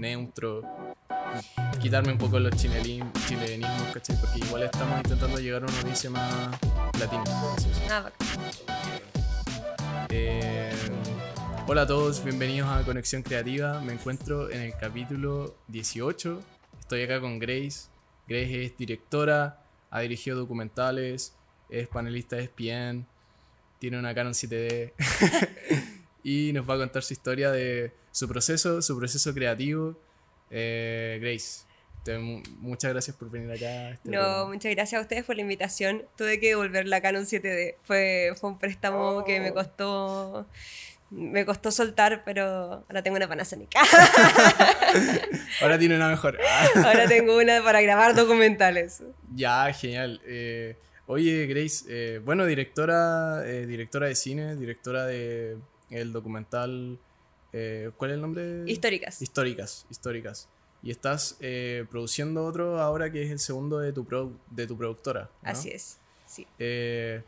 neutro, quitarme un poco los chilenismos, ¿cachai? Porque igual estamos intentando llegar a una audiencia más latina. Ah, eh, hola a todos, bienvenidos a Conexión Creativa. Me encuentro en el capítulo 18. Estoy acá con Grace. Grace es directora, ha dirigido documentales, es panelista de ESPN, tiene una Canon 7D y nos va a contar su historia de su proceso, su proceso creativo. Eh, Grace, muchas gracias por venir acá. Este no, muchas gracias a ustedes por la invitación. Tuve que devolver la Canon 7D. Fue, fue un préstamo que me oh. costó me costó soltar, pero ahora tengo una Panasonic. ahora tiene una mejor. ahora tengo una para grabar documentales. Ya, genial. Eh, oye, Grace, eh, bueno, directora, directora de cine, directora de el documental eh, ¿Cuál es el nombre? Históricas. Históricas, históricas. Y estás eh, produciendo otro ahora que es el segundo de tu, de tu productora. Así es, sí. Eh,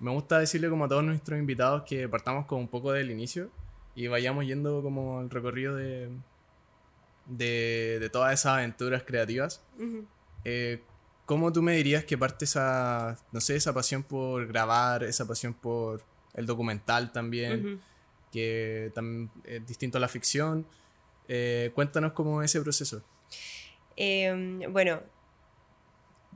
me gusta decirle como a todos nuestros invitados que partamos con un poco del inicio y vayamos yendo como el recorrido de, de, todas esas aventuras creativas. ¿Cómo tú me dirías que parte esa, no sé, esa pasión por grabar, esa pasión por el documental también? Que es distinto a la ficción. Eh, cuéntanos cómo es ese proceso. Em, bueno,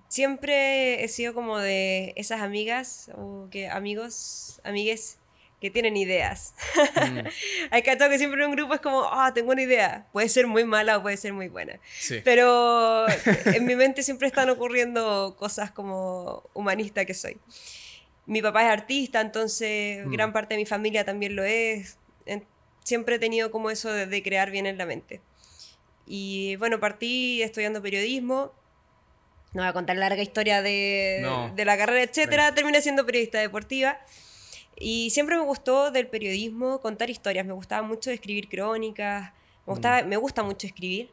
siempre he sido como de esas amigas o que amigos, amigues que tienen ideas. Mm. Hay que que siempre en un grupo es como, ah, tengo una idea. Puede ser muy mala o puede ser muy buena. Pero en mi mente siempre están ocurriendo cosas como humanista que soy mi papá es artista, entonces mm. gran parte de mi familia también lo es. Siempre he tenido como eso de, crear bien en la mente. Y bueno, partí estudiando periodismo. No voy a contar la larga historia de, la carrera, etcétera. Terminé siendo periodista deportiva. Y siempre me gustó del periodismo contar historias. Me gustaba mucho escribir crónicas. Me, gustaba, mm. me gusta mucho escribir.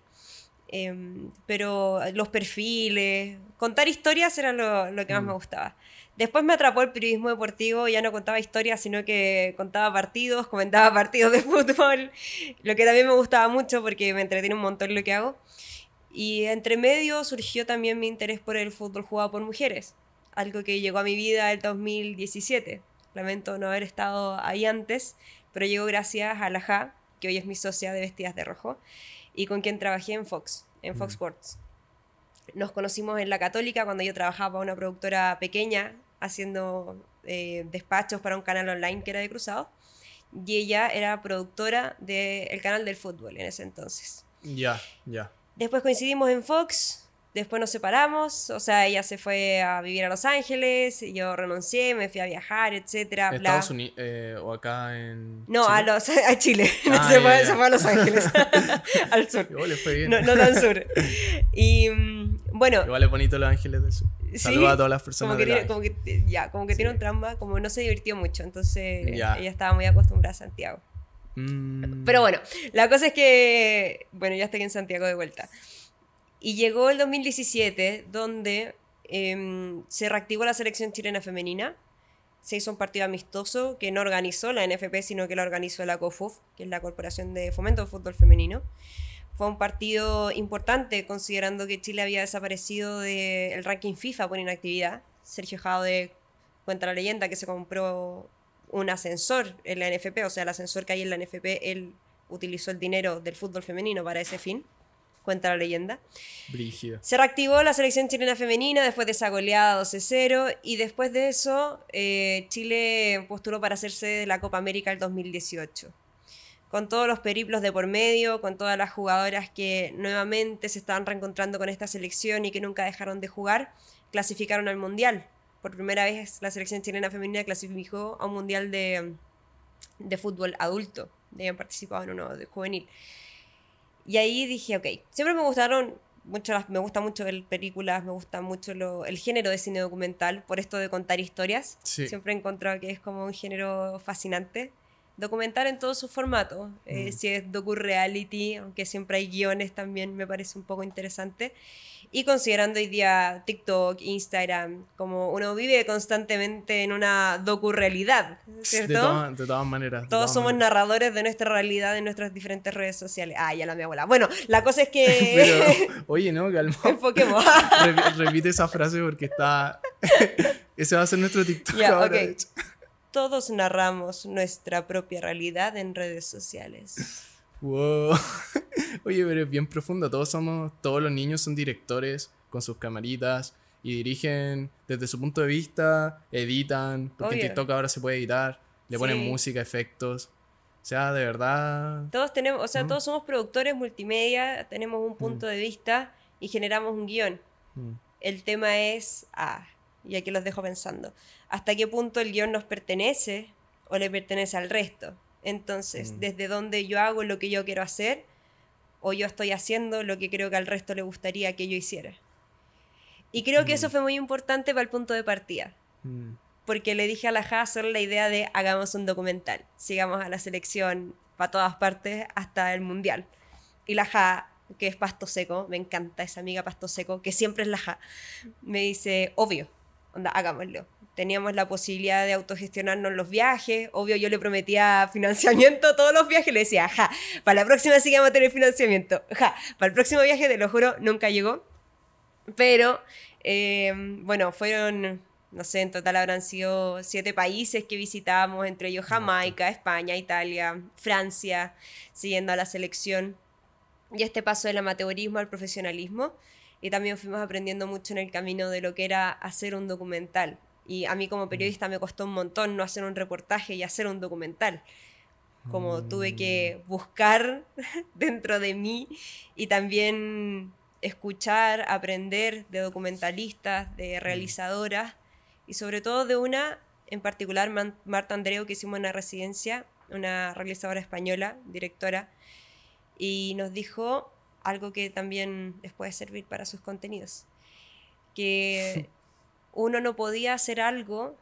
Em, pero los perfiles, contar historias era lo, que más me mm. gustaba. Después me atrapó el periodismo deportivo, ya no contaba historias, sino que contaba partidos, comentaba partidos de fútbol, lo que también me gustaba mucho porque me entretiene un montón lo que hago. Y entre medio surgió también mi interés por el fútbol jugado por mujeres, algo que llegó a mi vida el 2017. Lamento no haber estado ahí antes, pero llegó gracias a la Ja, que hoy es mi socia de Vestidas de Rojo, y con quien trabajé en Fox, en Fox Sports. Nos conocimos en la Católica cuando yo trabajaba para una productora pequeña haciendo eh, despachos para un canal online que era de Cruzado. Y ella era productora del canal del fútbol en ese entonces. Ya, ya. Después coincidimos en Fox, Después nos separamos, o sea, ella se fue a vivir a Los Ángeles, yo renuncié, me fui a viajar, etcétera. Estados Unidos eh, o acá en. No, A, los, a Chile. Ah, se, fue, se, fue, a Los Ángeles, al sur. Igual le fue bien. No, tan sur. Y mm, bueno. Igual es bonito Los Ángeles del Sur. Saludos a todas las personas. Como que, tiene, como que, ya, como que tiene un trauma, como no se divirtió mucho, entonces ella estaba muy acostumbrada a Santiago. Mm. Pero bueno, la cosa es que, bueno, ya estoy en Santiago de vuelta. Y llegó el 2017, donde em, se reactivó la selección chilena femenina. Se hizo un partido amistoso que no organizó la NFP, sino que lo organizó la COFUF, que es la Corporación de Fomento de Fútbol Femenino. Fue un partido importante, considerando que Chile había desaparecido del ranking FIFA por inactividad. Sergio Jaude cuenta la leyenda que se compró un ascensor en la NFP, o sea, el ascensor que hay en la NFP, él utilizó el dinero del fútbol femenino para ese fin cuenta la leyenda. Brígido. Se reactivó la selección chilena femenina después de esa goleada 12-0 y después de eso eh, Chile postuló para hacerse de la Copa América el 2018. Con todos los periplos de por medio, con todas las jugadoras que nuevamente se estaban reencontrando con esta selección y que nunca dejaron de jugar, clasificaron al Mundial. Por primera vez la selección chilena femenina clasificó a un Mundial de, de fútbol adulto. Habían participado en uno de juvenil. Y ahí dije, ok, siempre me gustaron mucho las, me gusta mucho ver películas, me gusta mucho lo, el género de cine documental, por esto de contar historias. Siempre he encontrado que es como un género fascinante. Documentar en todos sus formatos. Eh, Mm. si es docu-reality, aunque siempre hay guiones también, me parece un poco interesante. Y considerando hoy día TikTok, Instagram, como uno vive constantemente en una docu-realidad, ¿cierto? De, todas- de todas maneras. de Todos todas somos maneras. narradores de nuestra realidad en nuestras diferentes redes sociales. Ah, ya la mi abuela. Bueno, la cosa es que... Pero, oye, no, calma. Enfoquemos. Repi- Repite esa frase porque está. Ese va a ser nuestro TikTok Ya, ahora. ok. de hecho. Todos narramos nuestra propia realidad en redes sociales. Wow. Oye, pero es bien profundo. Todos somos, todos los niños son directores con sus camaritas y dirigen desde su punto de vista, editan, porque en. TikTok ahora se puede editar, le ponen Sí. música, efectos. O sea, de verdad. Todos tenemos, o sea, Mm. todos somos productores multimedia, tenemos un punto de vista y generamos un guion. mm, El tema es, ah, y aquí los dejo pensando, ¿hasta qué punto el guion nos pertenece o le pertenece al resto? Entonces, Mm. desde dónde yo hago lo que yo quiero hacer o yo estoy haciendo lo que creo que al resto le gustaría que yo hiciera. Y creo que eso Mm. fue muy importante para el punto de partida. mm. porque le dije a la Ja solo la idea de hagamos un documental, sigamos a la selección para todas partes hasta el mundial. Y la Ja, que es Pasto Seco, me encanta esa amiga Pasto Seco, que siempre es la Ja, me dice, obvio, onda, hagámoslo. Teníamos la posibilidad de autogestionarnos los viajes, obvio yo le prometía financiamiento a todos los viajes, le decía, ja, para la próxima sí que vamos a tener financiamiento, ja, para el próximo viaje, te lo juro, nunca llegó. Pero, eh, bueno, fueron, no sé, en total habrán sido siete países que visitamos, entre ellos Jamaica, España, Italia, Francia, siguiendo a la selección. Y este paso del amateurismo al profesionalismo. Y también fuimos aprendiendo mucho en el camino de lo que era hacer un documental. Y a mí como periodista me costó un montón no hacer un reportaje y hacer un documental. Como tuve que buscar dentro de mí y también escuchar, aprender de documentalistas, de realizadoras y sobre todo de una en particular, Marta Andreu, que hicimos una residencia, una realizadora española, directora, y nos dijo algo que también les puede servir para sus contenidos, que uno no podía hacer algo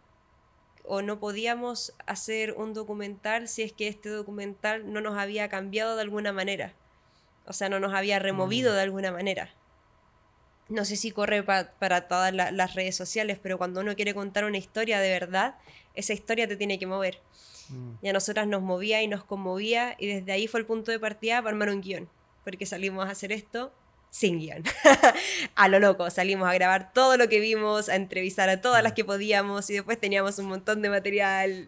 o no podíamos hacer un documental si es que este documental no nos había cambiado de alguna manera. O sea, no nos había removido de alguna manera. No sé si corre pa- para todas la- las redes sociales, pero cuando uno quiere contar una historia de verdad, esa historia te tiene que mover. mm. Y a nosotras nos movía y nos conmovía y desde ahí fue el punto de partida para armar un guion. Porque salimos a hacer esto sin guion. a lo loco, salimos a grabar todo lo que vimos, a entrevistar a todas las que podíamos y después teníamos un montón de material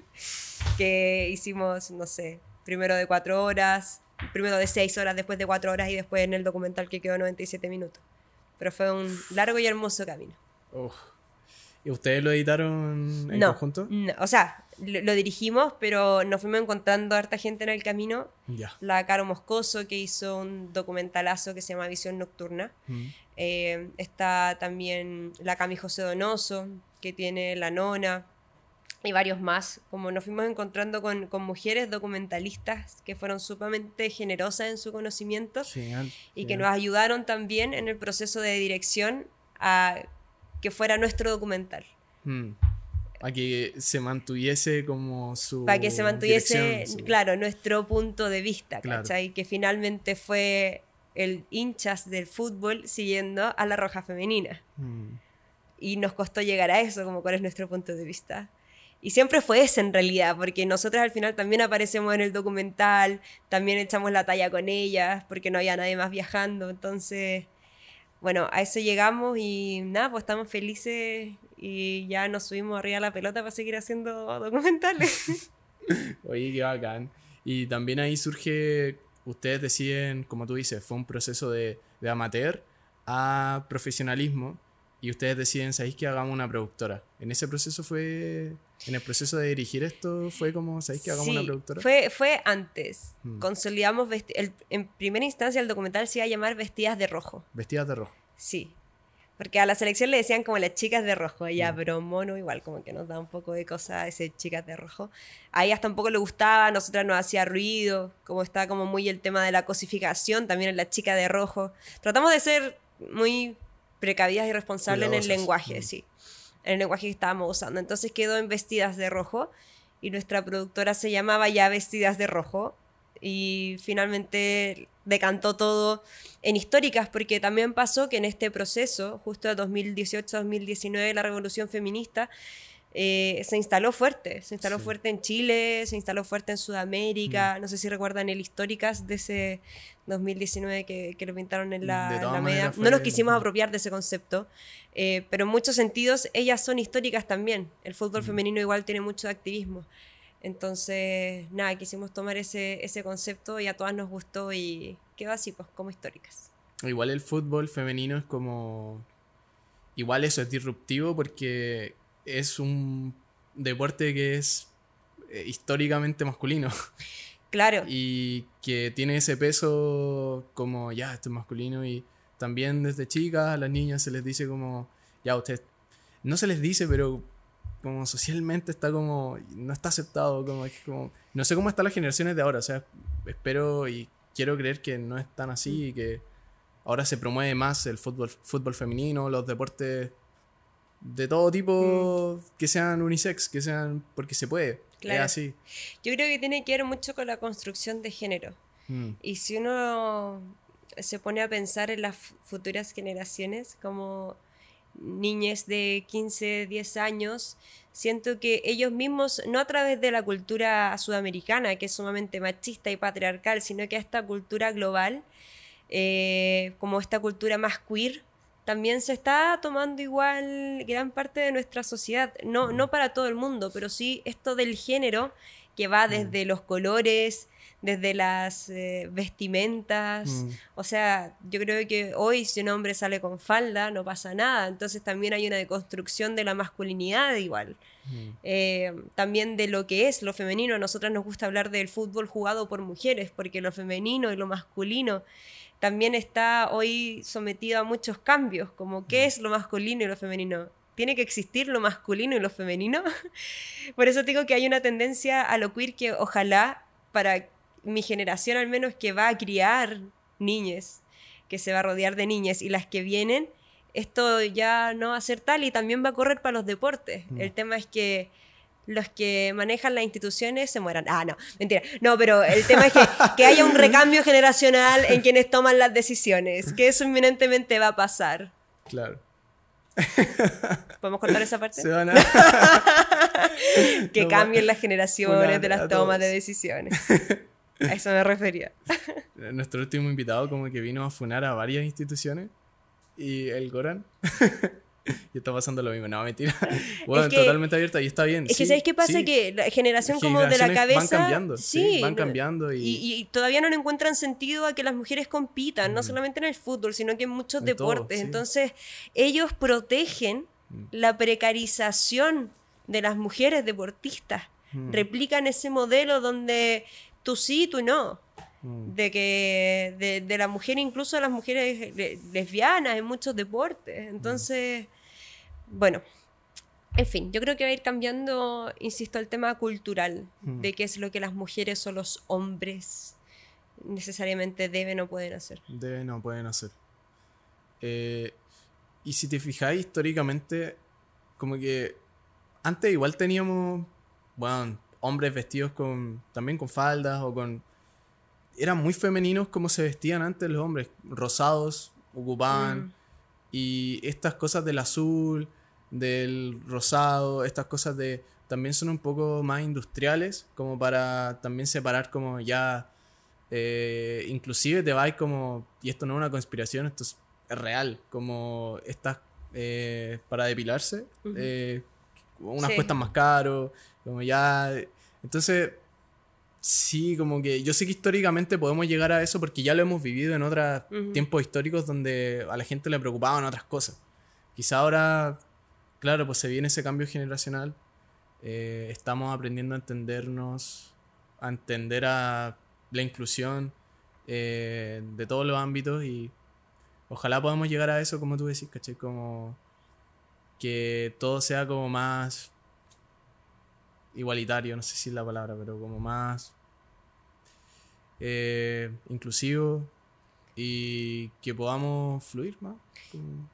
que hicimos, no sé, primero de cuatro horas, primero de seis horas, después de cuatro horas y después en el documental que quedó 97 minutos. Pero fue un largo y hermoso camino. Uf. ¿Y ustedes lo editaron en no, conjunto? no, o sea, lo, lo dirigimos, pero nos fuimos encontrando harta gente en el camino. Ya. La Caro Moscoso, que hizo un documentalazo que se llama Visión Nocturna. Mm. Eh, está también la Cami José Donoso, que tiene La Nona, y varios más. Como nos fuimos encontrando con, con mujeres documentalistas que fueron sumamente generosas en su conocimiento Genial. y que nos ayudaron también en el proceso de dirección a que fuera nuestro documental. Mm. A que se mantuviese como su. para que se mantuviese, su- claro, nuestro punto de vista, Claro. ¿cachai? Que finalmente fue el hinchas del fútbol siguiendo a la roja femenina. Mm. Y nos costó llegar a eso, como cuál es nuestro punto de vista. Y siempre fue ese en realidad, porque nosotras al final también aparecemos en el documental, también echamos la talla con ellas, porque no había nadie más viajando. Entonces, bueno, a eso llegamos y nada, pues estamos felices y ya nos subimos arriba a la pelota para seguir haciendo documentales. Oye, qué bacán. Y también ahí surge, ustedes deciden, como tú dices, fue un proceso de, de amateur a profesionalismo y ustedes deciden, ¿sabéis que hagamos una productora? En ese proceso fue, en el proceso de dirigir esto, fue como, ¿sabéis que hagamos una Sí, productora? Fue, fue antes. Mm. Consolidamos, el- en primera instancia el documental se iba a llamar Vestidas de Rojo. Vestidas de rojo. Sí. Porque a la selección le decían como las chicas de rojo, ya, Mm. pero mono igual, como que nos da un poco de cosa ese chicas de rojo. Ahí hasta un poco le gustaba, a nosotras nos hacía ruido, como está como muy el tema de la cosificación, también en la chica de rojo. Tratamos de ser muy precavidas y responsables en el lenguaje, Mm. sí. En el lenguaje que estábamos usando. Entonces quedó en vestidas de rojo y nuestra productora se llamaba Ya Vestidas de Rojo y finalmente decantó todo en históricas porque también pasó que en este proceso, justo de 2018-2019, la revolución feminista, eh, se instaló fuerte, se instaló fuerte en Chile, se instaló fuerte en Sudamérica, mm. no sé si recuerdan el Históricas de ese 2019 que, que lo pintaron en la, media. No nos quisimos apropiar de ese concepto, eh, pero en muchos sentidos ellas son históricas también, el fútbol mm. femenino igual tiene mucho activismo. Entonces, nada, quisimos tomar ese, ese concepto y a todas nos gustó y quedó así, pues, como históricas. Igual el fútbol femenino es como... Igual eso es disruptivo porque es un deporte que es eh, históricamente masculino. Claro. Y que tiene ese peso como, ya, esto es masculino y también desde chicas a las niñas se les dice como, ya, usted, no se les dice, pero como socialmente está como, no está aceptado, como, como, no sé cómo están las generaciones de ahora, o sea, espero y quiero creer que no es tan así y que ahora se promueve más el fútbol, fútbol femenino, los deportes de todo tipo mm. que sean unisex, que sean porque se puede. Claro. Es así. Yo creo que tiene que ver mucho con la construcción de género. Mm. Y si uno se pone a pensar en las futuras generaciones, como niñas de 15, 10 años, siento que ellos mismos, no a través de la cultura sudamericana, que es sumamente machista y patriarcal, sino que a esta cultura global, eh, como esta cultura más queer, también se está tomando igual gran parte de nuestra sociedad, no, no para todo el mundo, pero sí esto del género que va mm. desde los colores, desde las eh, vestimentas. Mm. O sea, yo creo que hoy si un hombre sale con falda no pasa nada. Entonces también hay una deconstrucción de la masculinidad igual. Mm. Eh, también de lo que es lo femenino. A nosotras nos gusta hablar del fútbol jugado por mujeres, porque lo femenino y lo masculino también está hoy sometido a muchos cambios, como qué mm. es lo masculino y lo femenino. ¿Tiene que existir lo masculino y lo femenino? Por eso digo que hay una tendencia a lo queer que ojalá para mi generación al menos que va a criar niñas, que se va a rodear de niñas y las que vienen, esto ya no va a ser tal y también va a correr para los deportes. Mm. El tema es que los que manejan las instituciones se mueran. Ah, no, mentira. No, pero el tema es que, haya un recambio generacional en quienes toman las decisiones, que eso inminentemente va a pasar. Claro. ¿Podemos cortar esa parte? Se van a... que cambien las generaciones de las tomas de decisiones. A eso me refería. Nuestro último invitado como que vino a funar a varias instituciones y el Goran y está pasando lo mismo. No, mentira. Bueno, totalmente abierta y está bien. Es que, ¿sabes qué pasa? Que la generación como de la cabeza. Van cambiando. Sí, van cambiando. Y... Y, todavía no encuentran sentido a que las mujeres compitan, no mm. solamente en el fútbol, sino que en muchos deportes. Entonces, ellos protegen mm. la precarización de las mujeres deportistas. Mm. Replican ese modelo donde tú sí, tú no. De que de, de, la mujer, incluso las mujeres lesbianas en muchos deportes. Entonces, bueno, en fin, yo creo que va a ir cambiando, insisto, el tema cultural mm. de qué es lo que las mujeres o los hombres necesariamente deben o pueden hacer. Deben o pueden hacer. Eh, y si te fijáis históricamente, como que antes igual teníamos, bueno, hombres vestidos con, también con faldas o con... Eran muy femeninos como se vestían antes los hombres, rosados, ocupaban. Mm. Y estas cosas del azul, del rosado, estas cosas de también son un poco más industriales, como para también separar como ya, eh, inclusive te vais como, y esto no es una conspiración, esto es real, como estas eh, para depilarse, eh, unas cuestan más caro, como ya, entonces sí, como que yo sé que históricamente podemos llegar a eso porque ya lo hemos vivido en otros tiempos históricos donde a la gente le preocupaban otras cosas. Quizá ahora claro, pues se viene ese cambio generacional. Eh, estamos aprendiendo a entendernos, a entender a la inclusión eh, de todos los ámbitos y ojalá podamos llegar a eso, como tú decís, ¿caché? Como que todo sea como más igualitario, no sé si es la palabra, pero como más eh, inclusivo. y que podamos fluir más.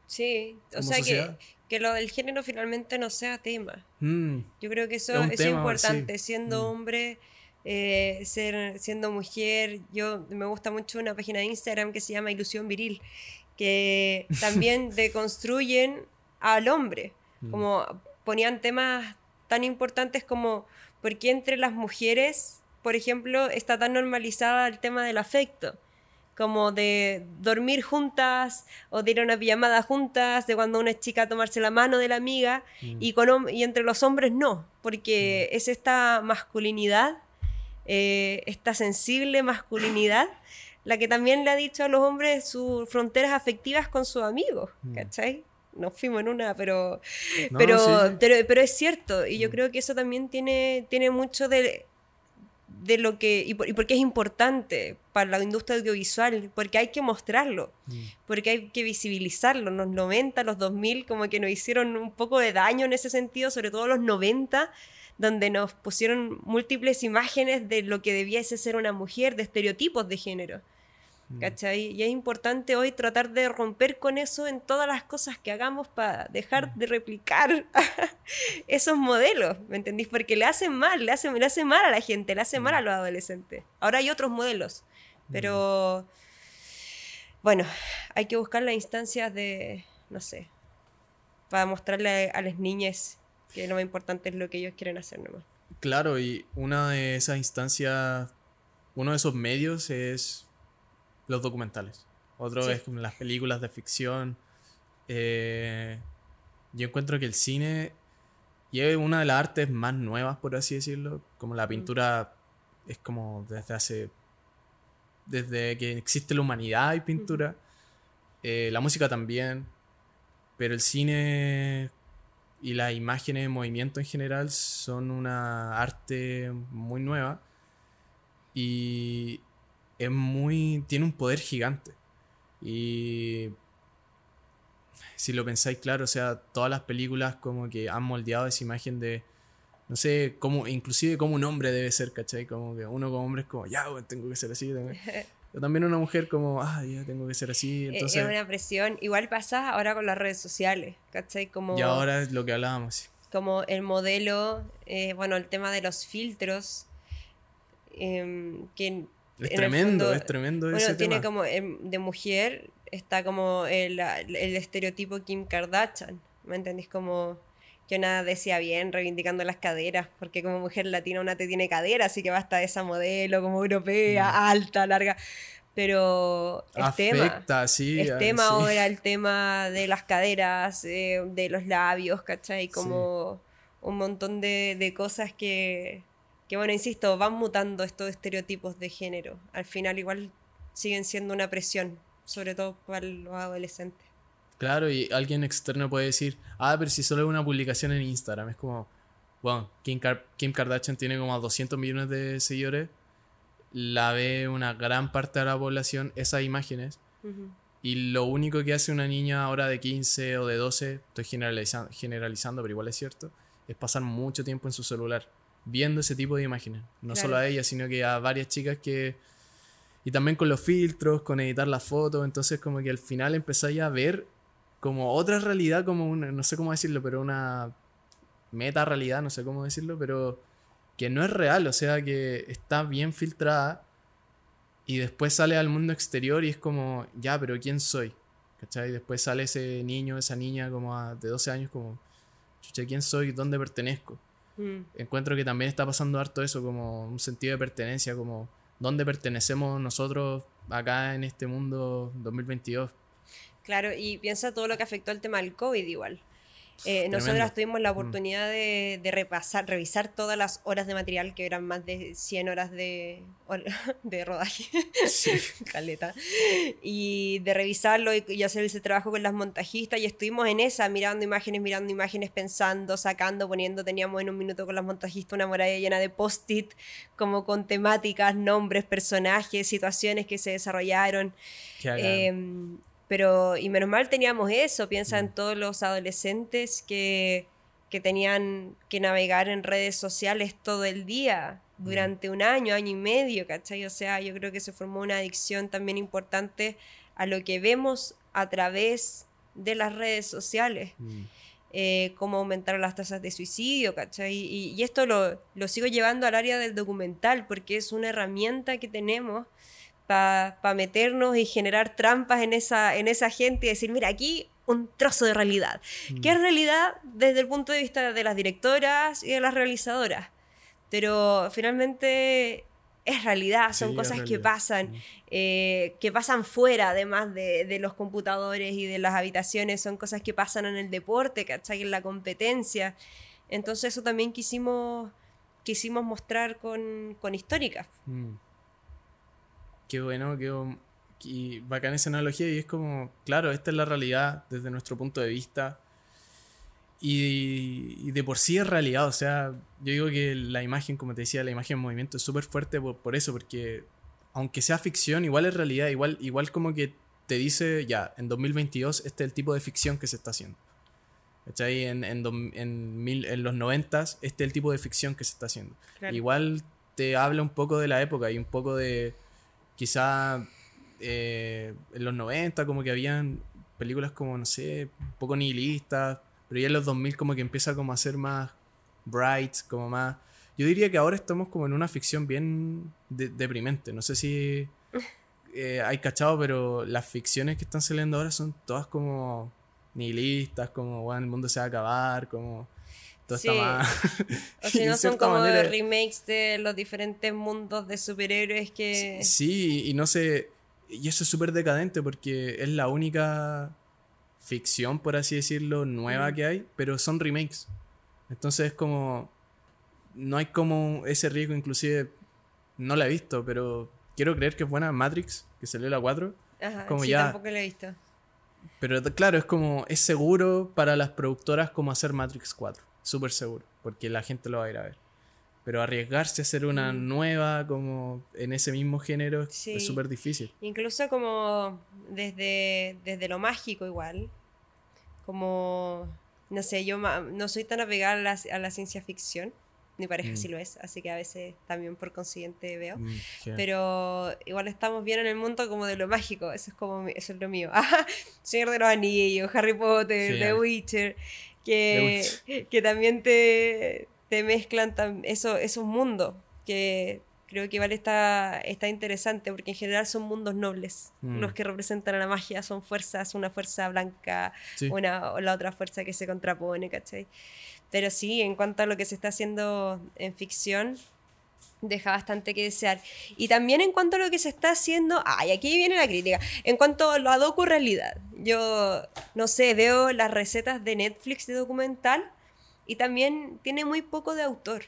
sí, o sea que, que, lo del género finalmente no sea tema. Mm. Yo creo que eso es, importante, siendo mm. hombre. Eh, ser, siendo mujer, yo me gusta mucho una página de Instagram que se llama Ilusión Viril, que también deconstruyen al hombre, mm. como ponían temas tan importantes como por qué entre las mujeres, por ejemplo, está tan normalizada el tema del afecto como de dormir juntas o de ir a una pijamada juntas, de cuando una chica tomarse la mano de la amiga mm. y, con, y entre los hombres no, porque mm. es esta masculinidad, eh, esta sensible masculinidad, la que también le ha dicho a los hombres sus fronteras afectivas con sus amigos. ¿cachai? Nos fuimos en una, pero, pero, pero, pero, es cierto, y yo creo que eso también tiene, tiene mucho de de lo que y por, qué es importante para la industria audiovisual, porque hay que mostrarlo, mm. porque hay que visibilizarlo. En los 90, los 2000 como que nos hicieron un poco de daño en ese sentido, sobre todo los 90, donde nos pusieron múltiples imágenes de lo que debiese ser una mujer, de estereotipos de género. Mm. ¿Cachai? Y es importante hoy tratar de romper con eso en todas las cosas que hagamos para dejar mm. de replicar esos modelos, ¿me entendís? Porque le hacen mal, le hacen, le hacen mal a la gente, le hacen mal a mm. los adolescentes. Ahora hay otros modelos, pero bueno, hay que buscar las instancias de, no sé, para mostrarle a, las niñas que lo más importante es lo que ellos quieren hacer nomás. Claro, y una de esas instancias, uno de esos medios es los documentales. Otro es como las películas de ficción. Eh, yo encuentro que el cine y es una de las artes más nuevas, por así decirlo. Como la mm. pintura es como desde hace. Desde que existe la humanidad hay pintura. Eh, la música también. Pero el cine y las imágenes en movimiento en general son una arte muy nueva. Y es muy. tiene un poder gigante. Y. Si lo pensáis claro, o sea, todas las películas como que han moldeado esa imagen de. No sé, cómo, inclusive como un hombre debe ser, ¿cachai? Como que uno como hombre es como, ya, tengo que ser así. Pero también una mujer como, ah, ya tengo que ser así. E, entonces, es una presión. Igual pasa ahora con las redes sociales, ¿cachai? Como, y ahora es lo que hablábamos. Como el modelo, eh, bueno, el tema de los filtros, eh, que es tremendo, es tremendo bueno, tiene como em, de mujer está como el, estereotipo Kim Kardashian, ¿me entendís? Como yo nada decía bien reivindicando las caderas, porque como mujer latina una te tiene cadera, así que basta esa modelo como europea, mm. alta, larga. Pero el tema, sí, el tema ahora, el tema de las caderas, eh, de los labios, ¿cachai? Como un montón de, de cosas que, que bueno, insisto, van mutando estos estereotipos de género. Al final igual siguen siendo una presión, sobre todo para los adolescentes. Claro, y alguien externo puede decir, ah, pero si solo es una publicación en Instagram, es como, bueno, Kim, Kardashian tiene como 200 millones de seguidores, la ve una gran parte de la población esas imágenes, y lo único que hace una niña ahora de 15 o de 12, estoy generalizando, generalizando pero igual es cierto, es pasar mucho tiempo en su celular viendo ese tipo de imágenes. No solo a ella, sino que a varias chicas que... Y también con los filtros, con editar las fotos, entonces como que al final empezáis a ver como otra realidad, como una, no sé cómo decirlo, pero una meta realidad, no sé cómo decirlo, pero que no es real, o sea que está bien filtrada y después sale al mundo exterior y es como, ya, pero ¿quién soy? ¿Cachai? Después sale ese niño, esa niña como de 12 años como, chucha, ¿quién soy? ¿Dónde pertenezco? Mm. Encuentro que también está pasando harto eso, como un sentido de pertenencia, como dónde pertenecemos nosotros acá en este mundo 2022. Claro, y piensa todo lo que afectó el tema del COVID igual. Eh, nosotras tuvimos la mm. oportunidad de, repasar, revisar todas las horas de material, que eran más de 100 horas de, de rodaje, caleta, y de revisarlo y, hacer ese trabajo con las montajistas, y estuvimos en esa, mirando imágenes, mirando imágenes, pensando, sacando, poniendo, teníamos en un minuto con las montajistas una muralla llena de post-it, como con temáticas, nombres, personajes, situaciones que se desarrollaron. Pero, y menos mal teníamos eso, piensa en mm. todos los adolescentes que, que tenían que navegar en redes sociales todo el día, durante un año, año y medio, ¿cachai? O sea, yo creo que se formó una adicción también importante a lo que vemos a través de las redes sociales. Mm. Eh, cómo aumentar las tasas de suicidio, ¿cachai? Y, esto lo, lo, sigo llevando al área del documental porque es una herramienta que tenemos para meternos y generar trampas en esa, en esa gente y decir, mira, aquí un trozo de realidad. ¿Qué es mm. realidad desde el punto de vista de las directoras y de las realizadoras? Pero finalmente es realidad, son cosas que pasan, mm. eh, que pasan fuera además de, de, los computadores y de las habitaciones, son cosas que pasan en el deporte, ¿cachai? En la competencia. Entonces eso también quisimos, quisimos mostrar con, con históricas. Mm. Qué bueno, qué y bacán esa analogía y es como, claro, esta es la realidad desde nuestro punto de vista. Y, de por sí es realidad, o sea, yo digo que la imagen, como te decía, la imagen en movimiento es súper fuerte por, eso, porque aunque sea ficción, igual es realidad, igual, igual como que te dice, ya, en 2022 este es el tipo de ficción que se está haciendo. ¿Cachai? En, en, en, mil, en los 90 este es el tipo de ficción que se está haciendo. Igual te habla un poco de la época y un poco de quizá eh, en los 90 como que habían películas como, no sé, un poco nihilistas, pero ya en los 2000 como que empieza como a ser más bright, como más... Yo diría que ahora estamos como en una ficción bien deprimente, no sé si eh, hay cachado, pero las ficciones que están saliendo ahora son todas como nihilistas, como, bueno, el mundo se va a acabar, como... Está mal. O si no son como remakes de los diferentes mundos de superhéroes que... Sí, y no sé y eso es súper decadente porque es la única ficción, por así decirlo, nueva mm. que hay, pero son remakes. Entonces es como... No hay como ese riesgo, inclusive no la he visto, pero quiero creer que es buena Matrix, que salió la 4. Ajá, como sí, ya... tampoco la he visto. Pero claro, es como, es seguro para las productoras como hacer Matrix 4. Súper seguro, porque la gente lo va a ir a ver. Pero arriesgarse a hacer una mm. nueva como en ese mismo género es súper difícil. Incluso como desde, desde lo mágico igual. Como, no sé, yo no soy tan apegada a la, a la ciencia ficción. Mi pareja mm. sí lo es, así que a veces también por consiguiente veo. Mm, Pero igual estamos bien en el mundo como de lo mágico, eso es como eso es lo mío. Señor de los Anillos, Harry Potter, The Witcher, que, que también te, te mezclan eso, esos mundos que creo que igual está, está interesante porque en general son mundos nobles. Mm. Los que representan a la magia son fuerzas, una fuerza blanca, una, o la otra fuerza que se contrapone, ¿cachai? Pero sí, en cuanto a lo que se está haciendo en ficción, deja bastante que desear. Y también en cuanto a lo que se está haciendo, ay, aquí viene la crítica, en cuanto a la docu-realidad. Yo, no sé, veo las recetas de Netflix de documental y también tiene muy poco de autor.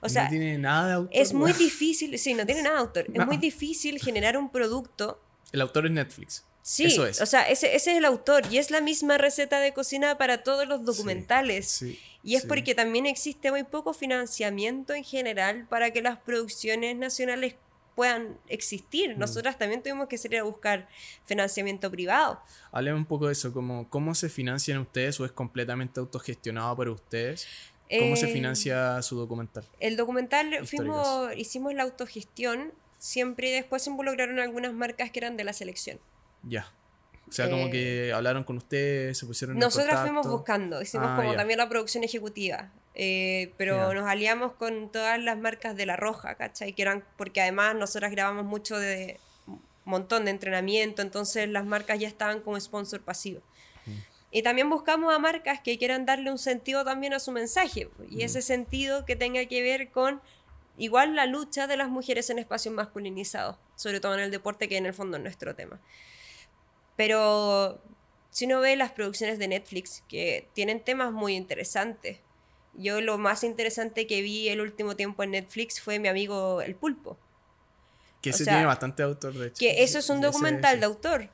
O sea, no tiene nada de autor. Es muy difícil, sí, no tiene nada de autor. Es muy difícil generar un producto. El autor es Netflix. Sí, Eso es. o sea, ese, ese, es el autor y es la misma receta de cocina para todos los documentales. y es porque también existe muy poco financiamiento en general para que las producciones nacionales puedan existir. Mm. Nosotras también tuvimos que salir a buscar financiamiento privado. Hablemos un poco de eso, como cómo se financian ustedes o es completamente autogestionado por ustedes. ¿Cómo se eh, financia su documental? El documental fuimos, hicimos la autogestión siempre y después se involucraron algunas marcas que eran de la selección. Ya. O sea, como que eh, hablaron con ustedes, se pusieron Nosotras fuimos buscando, hicimos ah, como también la producción ejecutiva. Eh, pero nos aliamos con todas las marcas de La Roja, ¿cachai? Que eran, porque además nosotras grabamos mucho de montón de entrenamiento, entonces las marcas ya estaban como sponsor pasivo. Mm. Y también buscamos a marcas que quieran darle un sentido también a su mensaje, y mm. ese sentido que tenga que ver con igual la lucha de las mujeres en espacios masculinizados, sobre todo en el deporte, que en el fondo es nuestro tema. Pero si uno ve las producciones de Netflix, que tienen temas muy interesantes, yo lo más interesante que vi el último tiempo en Netflix fue mi amigo El Pulpo. Que ese tiene bastante autor, de hecho. Que eso es un documental de autor.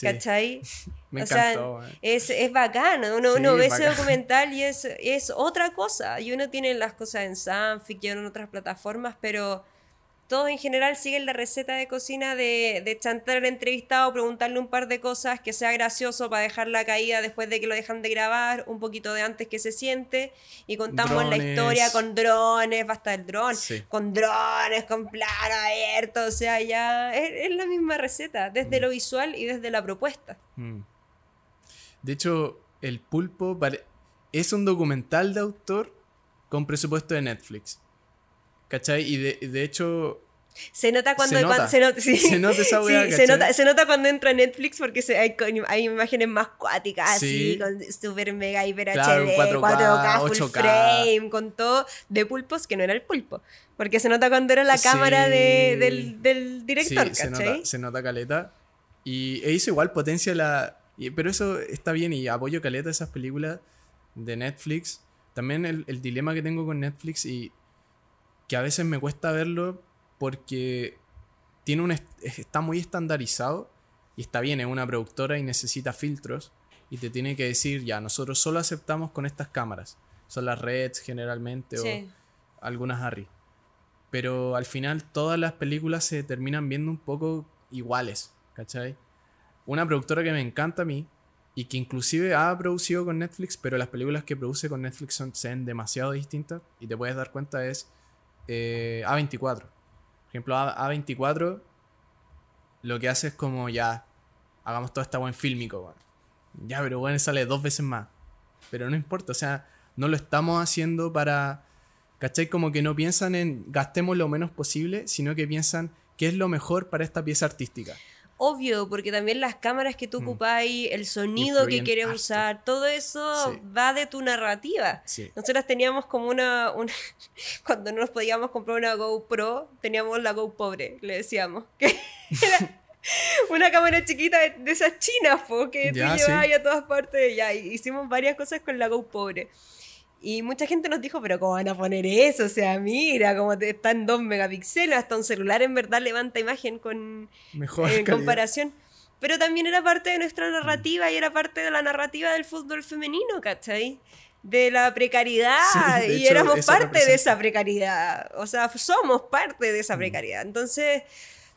¿Cachai? Me encantó, es, es bacano. Uno, uno ve ese documental y es, es otra cosa. Y uno tiene las cosas en Sanfic y en otras plataformas, pero todos en general siguen la receta de cocina de, de chantar al entrevistado, preguntarle un par de cosas que sea gracioso para dejar la caída después de que lo dejan de grabar, un poquito de antes que se siente, y contamos la historia con drones, basta el dron, con drones, con plano abierto, o sea, ya es, la misma receta, desde mm. lo visual y desde la propuesta. Mm. De hecho, El Pulpo es un documental de autor con presupuesto de Netflix. ¿Cachai? Y de, hecho. Se nota cuando. Se nota, se, nota, se nota esa weá, se, nota, se nota cuando entra Netflix porque hay, hay, imágenes más cuáticas, así, con super mega hiper HD, 4K, full frame, con todo de pulpos que no era el pulpo. Porque se nota cuando era la cámara de, del, del, director, se nota, se nota caleta. Y e hizo igual potencia la. pero eso está bien y apoyo caleta esas películas de Netflix. También el, el dilema que tengo con Netflix y que a veces me cuesta verlo porque tiene un está muy estandarizado y está bien, es una productora y necesita filtros y te tiene que decir, ya, nosotros solo aceptamos con estas cámaras. Son las Reds generalmente o algunas Harry. Pero al final todas las películas se terminan viendo un poco iguales, ¿cachai? Una productora que me encanta a mí y que inclusive ha producido con Netflix, pero las películas que produce con Netflix son, son demasiado distintas y te puedes dar cuenta es eh, A24. Por ejemplo, A, 24 lo que hace es como ya, hagamos todo esta buen fílmico. Ya, pero bueno, sale dos veces más. Pero no importa, o sea, no lo estamos haciendo para... ¿Cachai? Como que no piensan en gastemos lo menos posible, sino que piensan qué es lo mejor para esta pieza artística obvio, porque también las cámaras que tú mm. ocupáis, el sonido que quieres usar, todo eso va de tu narrativa. Nosotros teníamos como una, Cuando no nos podíamos comprar una GoPro, teníamos la Go pobre, le decíamos. una cámara chiquita de, esas chinas, que tú llevabas a todas partes. Ya, hicimos varias cosas con la Go pobre. Y mucha gente nos dijo, pero ¿cómo van a poner eso? O sea, mira, como te, está en 2 megapíxeles, hasta un celular en verdad levanta imagen con Mejor en comparación. Pero también era parte de nuestra narrativa y era parte de la narrativa del fútbol femenino, ¿cachai? De la precariedad y éramos parte de esa precariedad. O sea, somos parte de esa mm. precariedad. Entonces,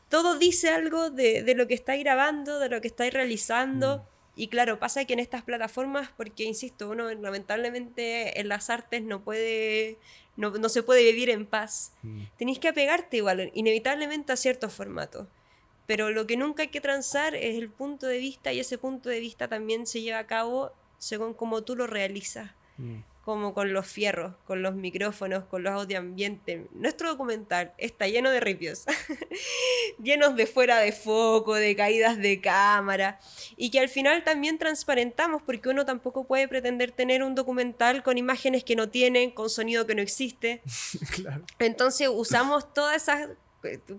todo dice algo de, de lo que estáis grabando, de lo que estáis realizando. Y claro, pasa que en estas plataformas, porque insisto, uno lamentablemente en las artes no puede, no, se puede vivir en paz. Mm. Tenéis que apegarte igual, inevitablemente a ciertos formatos. Pero lo que nunca hay que transar es el punto de vista y ese punto de vista también se lleva a cabo según cómo tú lo realizas. Mm como con los fierros, con los micrófonos, con los audio ambiente. Nuestro documental está lleno de ripios, llenos de fuera de foco, de caídas de cámara, y que al final también transparentamos, porque uno tampoco puede pretender tener un documental con imágenes que no tienen, con sonido que no existe. Entonces usamos todas esas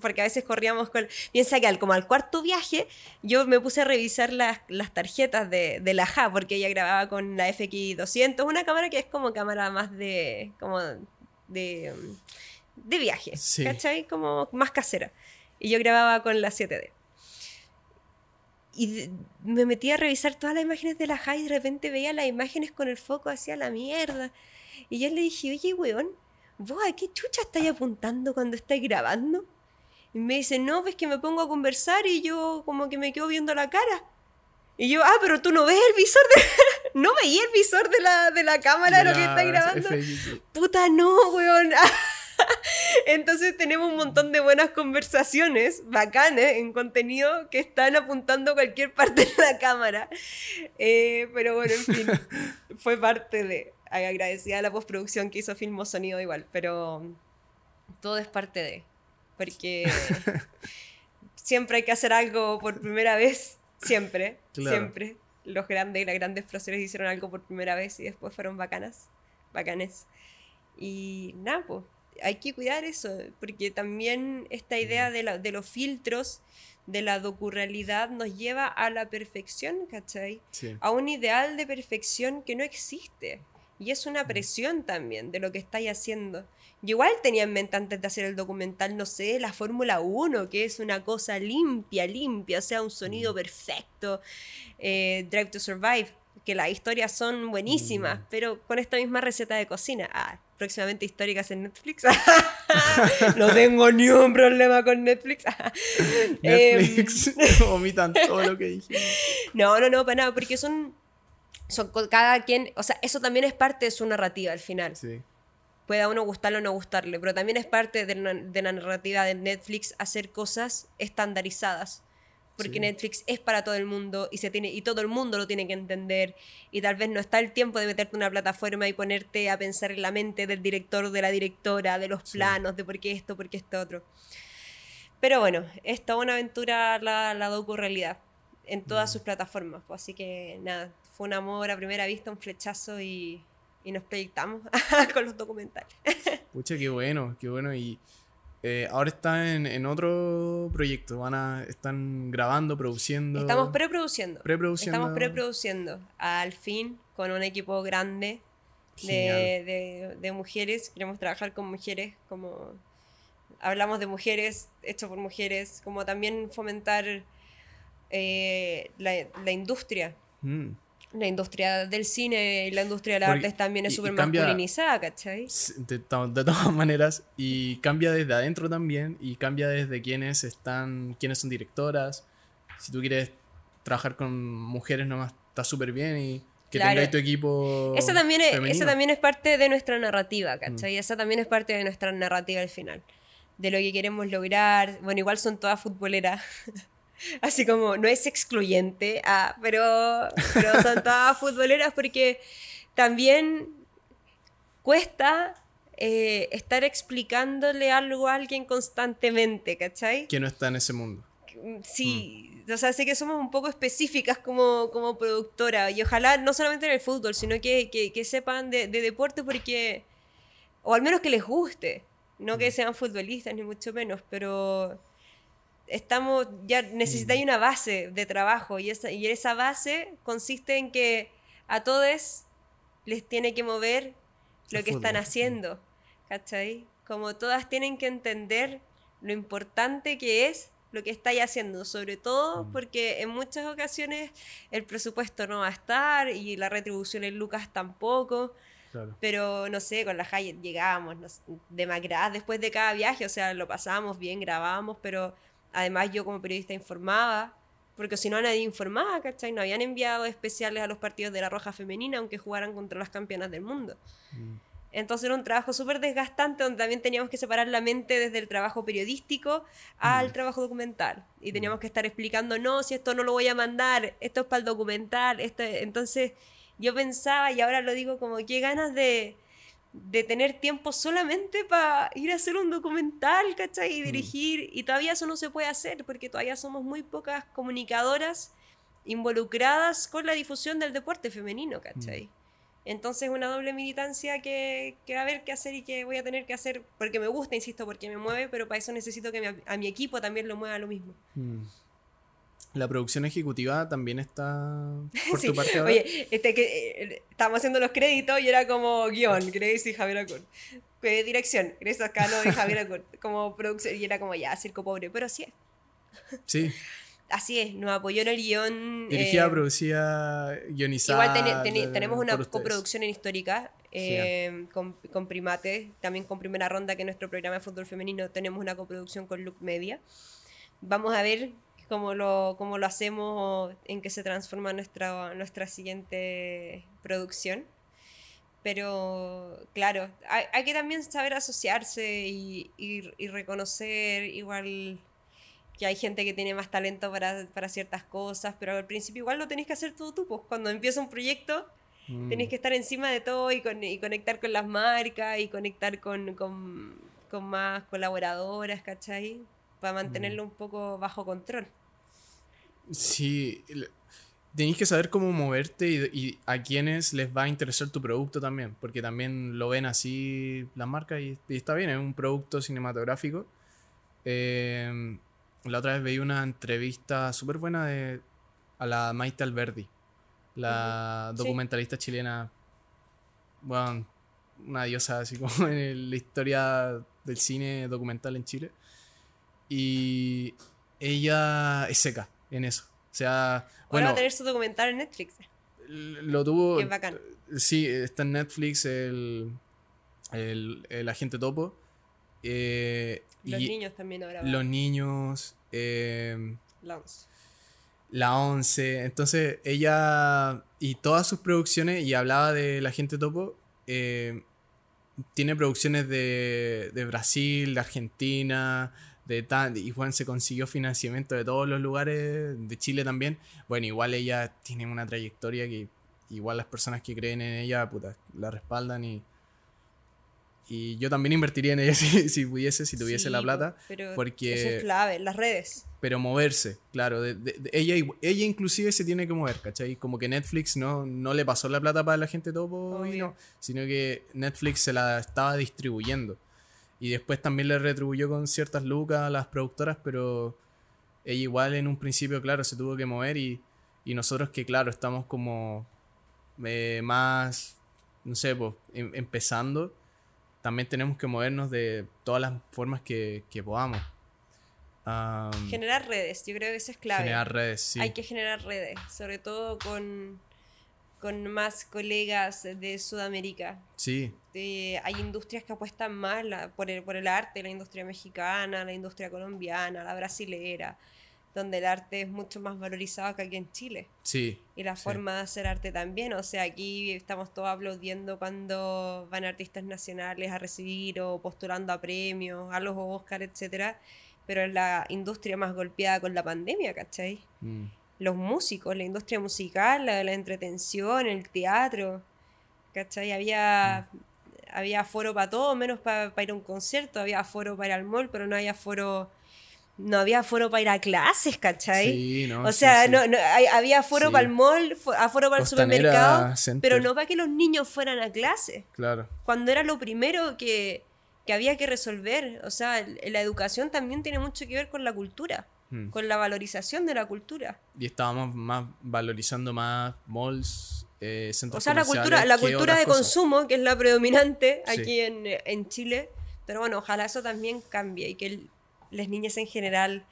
porque a veces corríamos con... Piensa que al, como al cuarto viaje, yo me puse a revisar las, las tarjetas de, de, la JA, porque ella grababa con la FX200, una cámara que es como cámara más de... como de, de viaje, ¿cachai? Como más casera. Y yo grababa con la 7D. Y me metí a revisar todas las imágenes de la JA y de repente veía las imágenes con el foco hacia la mierda. Y yo le dije, oye, weón, ¿vos a qué chucha estáis apuntando cuando estáis grabando? Y me dice, no, ves que me pongo a conversar y yo como que me quedo viendo la cara. Y yo, ah, pero tú no ves el visor de... no veía el visor de la, de la cámara de lo que estáis grabando. Puta, no, weón. Entonces tenemos un montón de buenas conversaciones bacanes en contenido que están apuntando a cualquier parte de la cámara. Eh, pero bueno, en fin, fue parte de agradecida a la postproducción que hizo Filmo Sonido igual, pero todo es parte de, porque siempre hay que hacer algo por primera vez, siempre, siempre. Los grandes y las grandes próceres hicieron algo por primera vez y después fueron bacanas, bacanes. Y nada, pues hay que cuidar eso, porque también esta idea de, la, de los filtros de la docurrealidad nos lleva a la perfección, ¿cachai? A un ideal de perfección que no existe. Y es una presión también de lo que estáis haciendo. Yo igual tenía en mente antes de hacer el documental, no sé, la Fórmula 1, que es una cosa limpia, limpia, o sea, un sonido perfecto. Eh, Drive to Survive, que las historias son buenísimas, pero con esta misma receta de cocina. Ah, próximamente históricas en Netflix. no tengo ni un problema con Netflix. Netflix Em, vomitan todo lo que dije. no, no, no, para nada, porque son, son cada quien, o sea, eso también es parte de su narrativa al final. Sí. Puede a uno gustarlo o no gustarle, pero también es parte de la, de la narrativa de Netflix hacer cosas estandarizadas. Porque Sí. Netflix es para todo el mundo y, se tiene, y todo el mundo lo tiene que entender. Y tal vez no está el tiempo de meterte en una plataforma y ponerte a pensar en la mente del director, de la directora, de los Sí. planos, de por qué esto, por qué esto otro. Pero bueno, es toda una aventura la, la docu realidad en todas Mm. sus plataformas. pues, así que nada, fue un amor a primera vista, un flechazo y, y nos proyectamos con los documentales. Pucha, qué bueno, qué bueno. Y eh, ahora están en, en otro proyecto. Van a, están grabando, produciendo. Estamos preproduciendo. preproduciendo. Estamos preproduciendo. Al fin, con un equipo grande de, de- de mujeres. Queremos trabajar con mujeres, como hablamos de mujeres, hecho por mujeres, como también fomentar eh, la, la industria. Mm. La industria del cine y la industria de las Porque- artes también es súper masculinizada, ¿cachai? De, to- de todas maneras. Y cambia desde adentro también. Y cambia desde quienes están. quienes son directoras. Si tú quieres trabajar con mujeres nomás, está súper bien. Y que Claro. tengáis tu equipo. Esa también, es, esa también es parte de nuestra narrativa, ¿cachai? Esa también es parte de nuestra narrativa al final. De lo que queremos lograr. Bueno, igual son todas futboleras. Así como, no es excluyente, ah, pero, pero son todas futboleras porque también cuesta eh, estar explicándole algo a alguien constantemente, ¿cachai? Que no está en ese mundo. Sí, o sea, sé que somos un poco específicas como, como productora y ojalá no solamente en el fútbol, sino que, que, que sepan de, de deporte porque, o al menos que les guste, no que sean futbolistas ni mucho menos, pero estamos, ya necesitáis una base de trabajo y esa, y esa base consiste en que a todos les tiene que mover lo El que están haciendo, ¿cachai? Como todas tienen que entender lo importante que es lo que estáis haciendo, sobre todo Mm. porque en muchas ocasiones el presupuesto no va a estar y la retribución en Lucas tampoco, Claro. pero no sé, con la Hayet llegábamos no sé, demacradas después de cada viaje, o sea, lo pasábamos bien, grabábamos, pero además yo como periodista informaba, porque si no nadie informaba, ¿cachai? No habían enviado especiales a los partidos de la Roja Femenina, aunque jugaran contra las campeonas del mundo. Mm. Entonces era un trabajo súper desgastante donde también teníamos que separar la mente desde el trabajo periodístico al Mm. trabajo documental. Y teníamos que estar explicando, no, si esto no lo voy a mandar, esto es para el documental. Esto... Entonces yo pensaba, y ahora lo digo como, qué ganas de, de tener tiempo solamente para ir a hacer un documental, ¿cachai? Y dirigir. Y todavía eso no se puede hacer porque todavía somos muy pocas comunicadoras involucradas con la difusión del deporte femenino, ¿cachai? Entonces una doble militancia que, que va a haber que hacer y que voy a tener que hacer porque me gusta, insisto, porque me mueve, pero para eso necesito que mi- a mi equipo también lo mueva lo mismo. Mm. La producción ejecutiva también está por Sí, tu parte ahora. Oye, este, que, eh, estábamos haciendo los créditos y era como guion, Grace y Javier Acur. Eh, dirección, Grace Ascano y Javier Acur. Como producción, y era como ya, circo pobre, pero así es. Sí, Así es, nos apoyó en el guion. dirigida, eh, producida, guionizada. Igual tenemos una coproducción en Histórica eh, con, con Primate, también con Primera Ronda, que es nuestro programa de fútbol femenino, tenemos una coproducción con Look Media. Vamos a ver cómo lo, cómo lo hacemos en qué se transforma nuestra, nuestra siguiente producción. Pero claro, hay, hay que también saber asociarse y, y- y reconocer igual que hay gente que tiene más talento para, para ciertas cosas, pero al principio igual lo tenés que hacer todo tú, pues cuando empieza un proyecto Mm. tenés que estar encima de todo y, con- y conectar con las marcas y conectar con, con- con más colaboradoras, ¿cachai? Para mantenerlo un poco bajo control. Sí, tenéis que saber cómo moverte y, y a quienes les va a interesar tu producto también, porque también lo ven así las marcas y, y está bien, es un producto cinematográfico. Eh, la otra vez veí una entrevista súper buena de, a la Maite Alberdi, la documentalista chilena, bueno, una diosa así como en la historia del cine documental en Chile. Y ella es seca en eso. O sea, bueno, va a tener su documental en Netflix. lo tuvo. Qué bacán. Sí, está en Netflix el, el, el agente topo. Eh, Los y niños también ahora. Los niños. eh, La once. la 11. Entonces ella y todas sus producciones, y hablaba de la gente topo, eh, tiene producciones de, de Brasil, de Argentina, de tan, y Juan se consiguió financiamiento de todos los lugares, de Chile también. Bueno, igual ella tiene una trayectoria que igual las personas que creen en ella, puta, la respaldan y... Y yo también invertiría en ella si, si pudiese, si tuviese Sí, la plata. Pero porque- Eso es clave, las redes. Pero moverse, claro. de- de- de- ella, ella inclusive se tiene que mover, ¿cachai? Como que Netflix no, no le pasó la plata para la gente topo y no, sino que Netflix se la estaba distribuyendo. Y después también le retribuyó con ciertas lucas a las productoras, pero ella igual en un principio, claro, se tuvo que mover y, y nosotros que, claro, estamos como eh, más, no sé, pues em- empezando, también tenemos que movernos de todas las formas que, que podamos. Am, Generar redes, yo creo que eso es clave. generar redes, sí. Hay que generar redes, sobre todo con, con más colegas de Sudamérica. Sí, Eh, hay industrias que apuestan más la- por, el, por el arte, la industria mexicana, la industria colombiana, la brasilera, donde el arte es mucho más valorizado que aquí en Chile. sí. Y la Sí. forma de hacer arte también. O sea, aquí estamos todos aplaudiendo cuando van artistas nacionales a recibir o postulando a premios, a los Oscar, etcétera Pero es la industria más golpeada con la pandemia, ¿cachai? Mm, Los músicos, la industria musical, la de la entretención, el teatro, ¿cachai? Había, había aforo para todo, menos para ir a un concierto, había aforo para ir al mall, pero no había aforo, no había aforo para ir a clases, ¿cachai? Sí, no, O sea, sí. No, no, hay- había aforo para el mall, fo- aforo para el supermercado, Center. pero no para que los niños fueran a clase, Claro. cuando era lo primero que, que había que resolver. O sea, la educación también tiene mucho que ver con la cultura, Mm. con la valorización de la cultura. Y estábamos más valorizando más malls, eh, centros O sea, la cultura, la cultura de cosas. consumo, que es la predominante Sí. aquí en, en Chile. Pero bueno, ojalá eso también cambie y que el- las niñas en general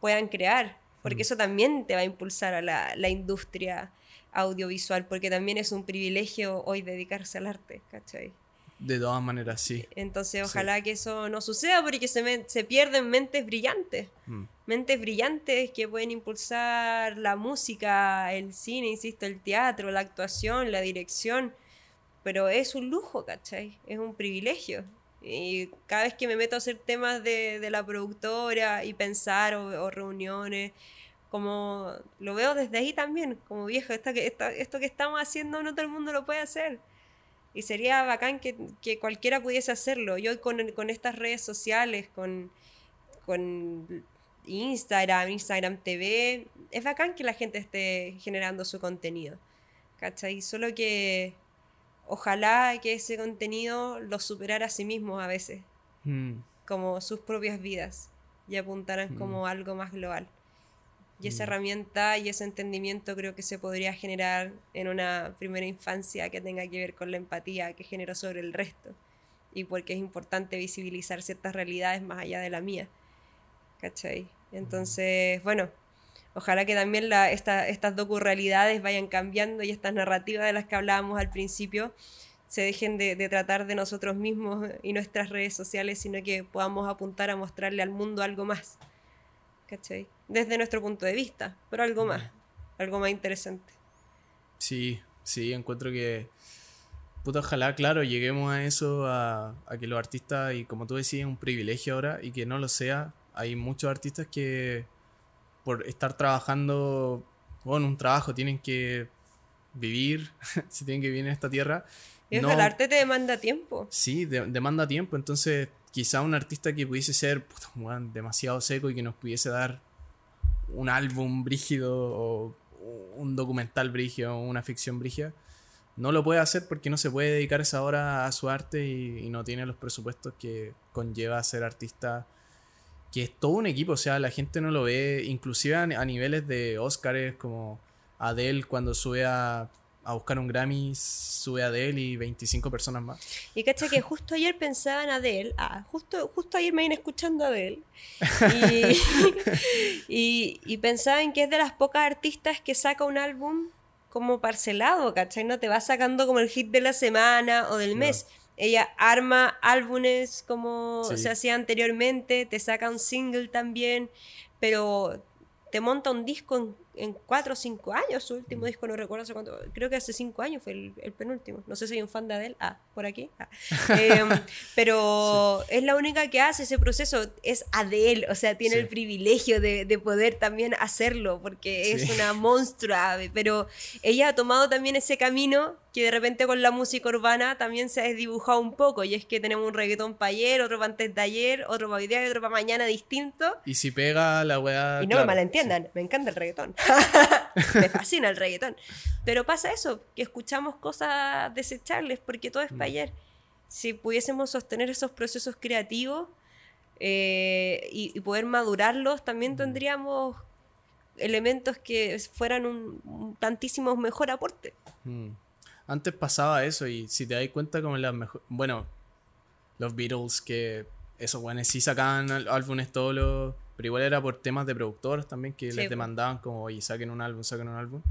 puedan crear, porque Mm. eso también te va a impulsar a la, la industria audiovisual, porque también es un privilegio hoy dedicarse al arte, ¿cachai? De todas maneras, sí. Entonces, Sí. ojalá que eso no suceda porque se, me- se pierden mentes brillantes. Mm. Mentes brillantes que pueden impulsar la música, el cine, insisto, el teatro, la actuación, la dirección. Pero es un lujo, ¿cachai? Es un privilegio. Y cada vez que me meto a hacer temas de, de la productora y pensar o, o reuniones, como lo veo desde ahí también, como viejo, esto que, esto, esto que estamos haciendo no todo el mundo lo puede hacer. Y sería bacán que, que cualquiera pudiese hacerlo. Yo con, con estas redes sociales, con, con Instagram, Instagram TV, es bacán que la gente esté generando su contenido. ¿Cachai? Solo que ojalá que ese contenido lo superara a sí mismo a veces, Mm. como sus propias vidas, y apuntaran Mm. como algo más global. Y esa Mm. herramienta y ese entendimiento creo que se podría generar en una primera infancia que tenga que ver con la empatía que generó sobre el resto. Y porque es importante visibilizar ciertas realidades más allá de la mía. ¿Cachai? Entonces, bueno, ojalá que también la, esta, estas docu-realidades vayan cambiando y estas narrativas de las que hablábamos al principio se dejen de, de tratar de nosotros mismos y nuestras redes sociales, sino que podamos apuntar a mostrarle al mundo algo más. ¿Cachai? Desde nuestro punto de vista, pero algo más, algo más interesante. Sí, sí, encuentro que. Puta, ojalá, claro, lleguemos a eso, a, a que los artistas, y como tú decías, es un privilegio ahora, y que no lo sea. Hay muchos artistas que, por estar trabajando, bueno, un trabajo, tienen que vivir, si tienen que vivir en esta tierra. Y no- el arte te demanda tiempo. Sí, de- demanda tiempo. Entonces, quizá un artista que pudiese ser puta, weón demasiado seco y que nos pudiese dar un álbum brígido o un documental brígido una ficción brígida, no lo puede hacer porque no se puede dedicar esa hora a su arte y, no tiene los presupuestos que conlleva ser artista. Que es todo un equipo, o sea, la gente no lo ve, inclusive a, niveles de Oscars como Adele cuando sube a, a buscar un Grammy, sube a Adele y 25 personas más. Y cacha que justo ayer pensaba en Adele, ah, justo, justo ayer me vine escuchando a Adele, y, y, y pensaba en que es de las pocas artistas que saca un álbum como parcelado, ¿cachai? No te va sacando como el hit de la semana o del mes. ella arma álbumes como Sí. se hacía anteriormente, te saca un single también, pero te monta un disco en, en cuatro o cinco años. Su Mm. último disco no recuerdo hace cuánto, creo que hace cinco años fue el, el penúltimo. No sé si hay un fan de Adele, ah, por aquí. Ah. Em, pero es la única que hace ese proceso, es Adele, o sea, tiene Sí. el privilegio de, de poder también hacerlo, porque es una monstrua, pero ella ha tomado también ese camino que de repente con la música urbana también se ha desdibujado un poco, y es que tenemos un reggaetón para ayer, otro para antes de ayer, otro para hoy día y otro para mañana distinto. Y si pega la weá. Y no claro, me malentiendan, me encanta el reggaetón. me fascina el reggaetón. Pero pasa eso, que escuchamos cosas desechables porque todo es Mm. para ayer. Si pudiésemos sostener esos procesos creativos eh, y, y poder madurarlos, también Mm. tendríamos elementos que fueran un, un tantísimo mejor aporte. sí. Mm. Antes pasaba eso y si te das cuenta como las mejores... Bueno, los Beatles que esos weones sí sacaban álbumes todos los... Pero igual era por temas de productores también que Sí, les demandaban como, oye, saquen un álbum, saquen un álbum.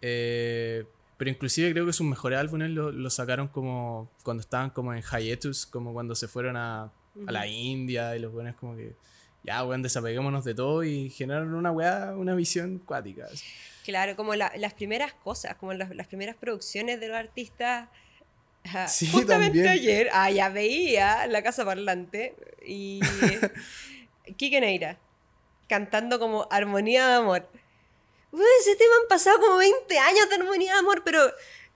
Eh, pero inclusive creo que sus mejores álbumes los los sacaron como cuando estaban como en hiatus, como cuando se fueron a, a la. India y los buenos como que ya, weón, desapeguémonos de todo y generaron una weá, una visión cuática. así. Claro, como la- las primeras cosas, como las, las primeras producciones de los artistas. Sí, Justamente también. ayer, ah, ya veía La Casa Parlante y Quique Neira cantando como Armonía de Amor. Uy, ese tema han pasado como 20 años de Armonía de Amor, pero...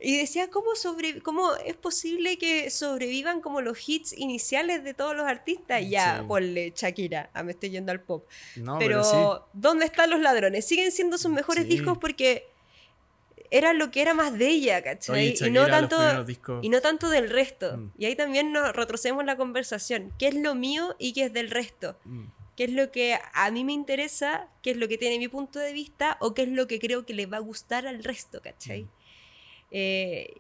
Y decía, ¿cómo, sobre, ¿cómo es posible que sobrevivan como los hits iniciales de todos los artistas? Ya, Sí. ponle Shakira, ah, me estoy yendo al pop. No, pero, pero, sí. ¿dónde están los ladrones? Siguen siendo sus mejores Sí. discos porque era lo que era más de ella, ¿cachai? Oye, y, Shakira, no los tanto, y no tanto del resto. Mm. Y ahí también nos retrocedemos la conversación. ¿Qué es lo mío y qué es del resto? Mm, ¿Qué es lo que a mí me interesa? ¿Qué es lo que tiene mi punto de vista? ¿O qué es lo que creo que le va a gustar al resto, ¿cachai? Mm. Eh,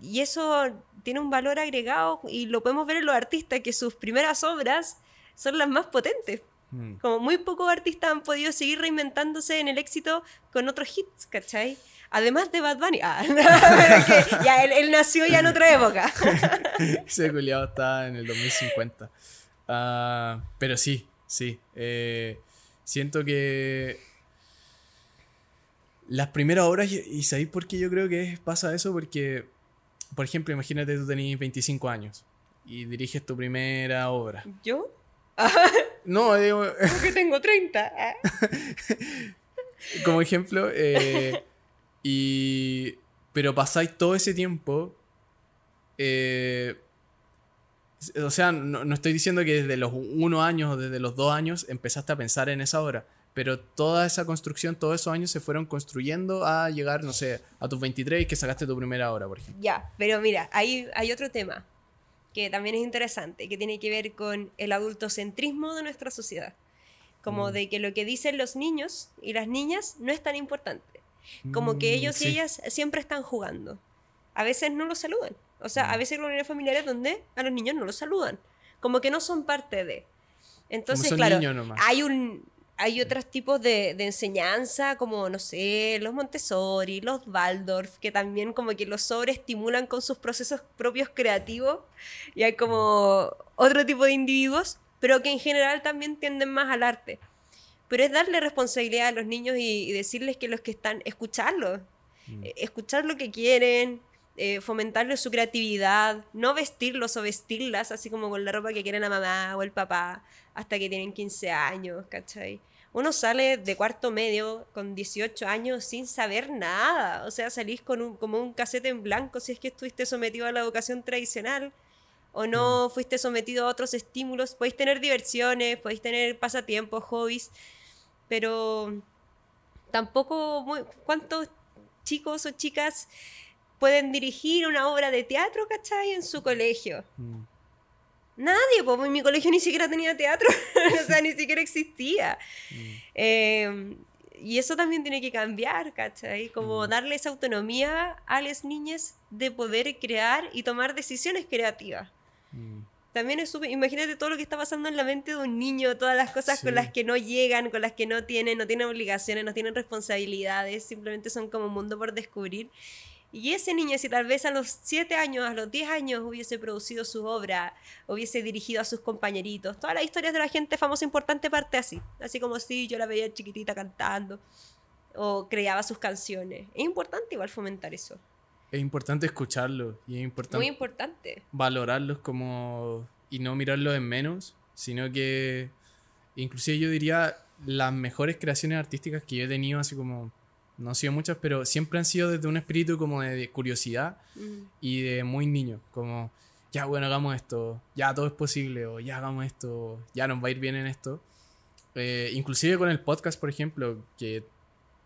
y- eso tiene un valor agregado y lo podemos ver en los artistas que sus primeras obras son las más potentes. mm. Como muy pocos artistas han podido seguir reinventándose en el éxito con otros hits, ¿cachai? Además de Bad Bunny. Ah, pero es que ya él, él nació ya en otra época. Ese culiado está en el 2050. Ah, pero sí, sí. eh, siento que las primeras obras, y, ¿sabéis por qué yo creo que pasa eso? Porque, por ejemplo, imagínate tú tenés 25 años y diriges tu primera obra. ¿Yo? No, digo, Porque tengo 30. ah. como ejemplo, eh, y, pero pasáis todo ese tiempo, eh, o sea, no, no estoy diciendo que desde los uno años o desde los dos años empezaste a pensar en esa obra, pero toda esa construcción, todos esos años se fueron construyendo a llegar, no sé, a tus 23 y que sacaste tu primera obra, por ejemplo. Ya, pero mira, hay, hay otro tema que también es interesante, que tiene que ver con el adultocentrismo de nuestra sociedad. Como Mm. de que lo que dicen los niños y las niñas no es tan importante. Como que Mm, ellos y sí. ellas siempre están jugando. A veces no los saludan. O sea, a Mm. veces hay reuniones familiares donde a los niños no los saludan. Como que no son parte de. Entonces, claro, hay un hay otros tipos de, de enseñanza, como, no sé, los Montessori, los Waldorf, que también como que los sobreestimulan con sus procesos propios creativos. Y hay como otro tipo de individuos, pero que en general también tienden más al arte. Pero es darle responsabilidad a los niños y, y decirles que los que están, escucharlos, Mm. eh, escuchar lo que quieren, eh, fomentarles su creatividad, no vestirlos o vestirlas así como con la ropa que quiere la mamá o el papá hasta que tienen 15 años, ¿cachai? Uno sale de cuarto medio con 18 años sin saber nada, o sea, salís con un, como un casete en blanco si es que estuviste sometido a la educación tradicional o no fuiste sometido a otros estímulos, podéis tener diversiones, podéis tener pasatiempos, hobbies, pero tampoco muy- cuántos chicos o chicas pueden dirigir una obra de teatro, ¿cachai? En su colegio. Mm. Nadie, pues en mi colegio ni siquiera tenía teatro, o sea, ni siquiera existía. Mm. Eh, y eso también tiene que cambiar, ¿cachai? Como Mm. darle esa autonomía a las niñas de poder crear y tomar decisiones creativas. Mm. También es súper, imagínate todo lo que está pasando en la mente de un niño, todas las cosas Sí. con las que no llegan, con las que no tienen, no tienen obligaciones, no tienen responsabilidades, simplemente son como un mundo por descubrir. Y ese niño, si tal vez a los 7 años, a los 10 años hubiese producido su obra, hubiese dirigido a sus compañeritos, todas las historias de la gente famosa importante parte así. Así como si yo la veía chiquitita cantando o creaba sus canciones. Es importante igual fomentar eso. Es importante escucharlo y es importante, Muy importante. valorarlos como y no mirarlos en menos, sino que inclusive yo diría las mejores creaciones artísticas que yo he tenido así como no han sido muchas, pero siempre han sido desde un espíritu como de curiosidad Mm. y de muy niño, como ya bueno, hagamos esto, ya todo es posible, o ya hagamos esto, ya nos va a ir bien en esto. Eh, inclusive con el podcast, por ejemplo, que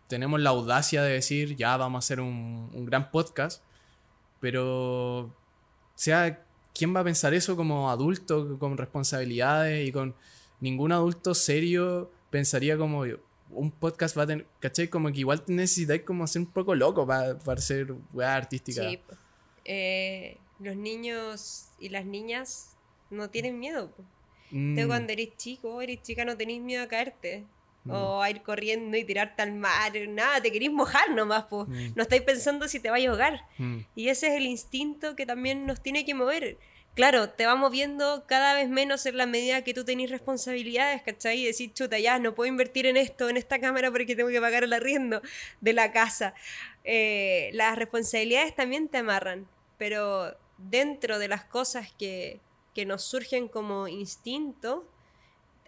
tenemos la audacia de decir, ya vamos a hacer un, un gran podcast, pero, o sea, ¿quién va a pensar eso como adulto, con responsabilidades y con ningún adulto serio pensaría como un podcast va a tener, ¿cachai? Como que igual necesitáis como ser un poco loco para, para ser weá artística. Sí. Eh, los niños y las niñas no tienen miedo. Mm, Tú cuando eres chico, eres chica, no tenés miedo a caerte. Mm. O a ir corriendo y tirarte al mar. Nada, te querís mojar nomás, po. Mm. No estáis pensando si te vais a ahogar. mm, Y ese es el instinto que también nos tiene que mover. Claro, te va moviendo cada vez menos en la medida que tú tenés responsabilidades, ¿cachai? Y decir, chuta, ya, no puedo invertir en esto, en esta cámara porque tengo que pagar el arriendo de la casa. Eh, las responsabilidades también te amarran, pero dentro de las cosas que, que nos surgen como instinto,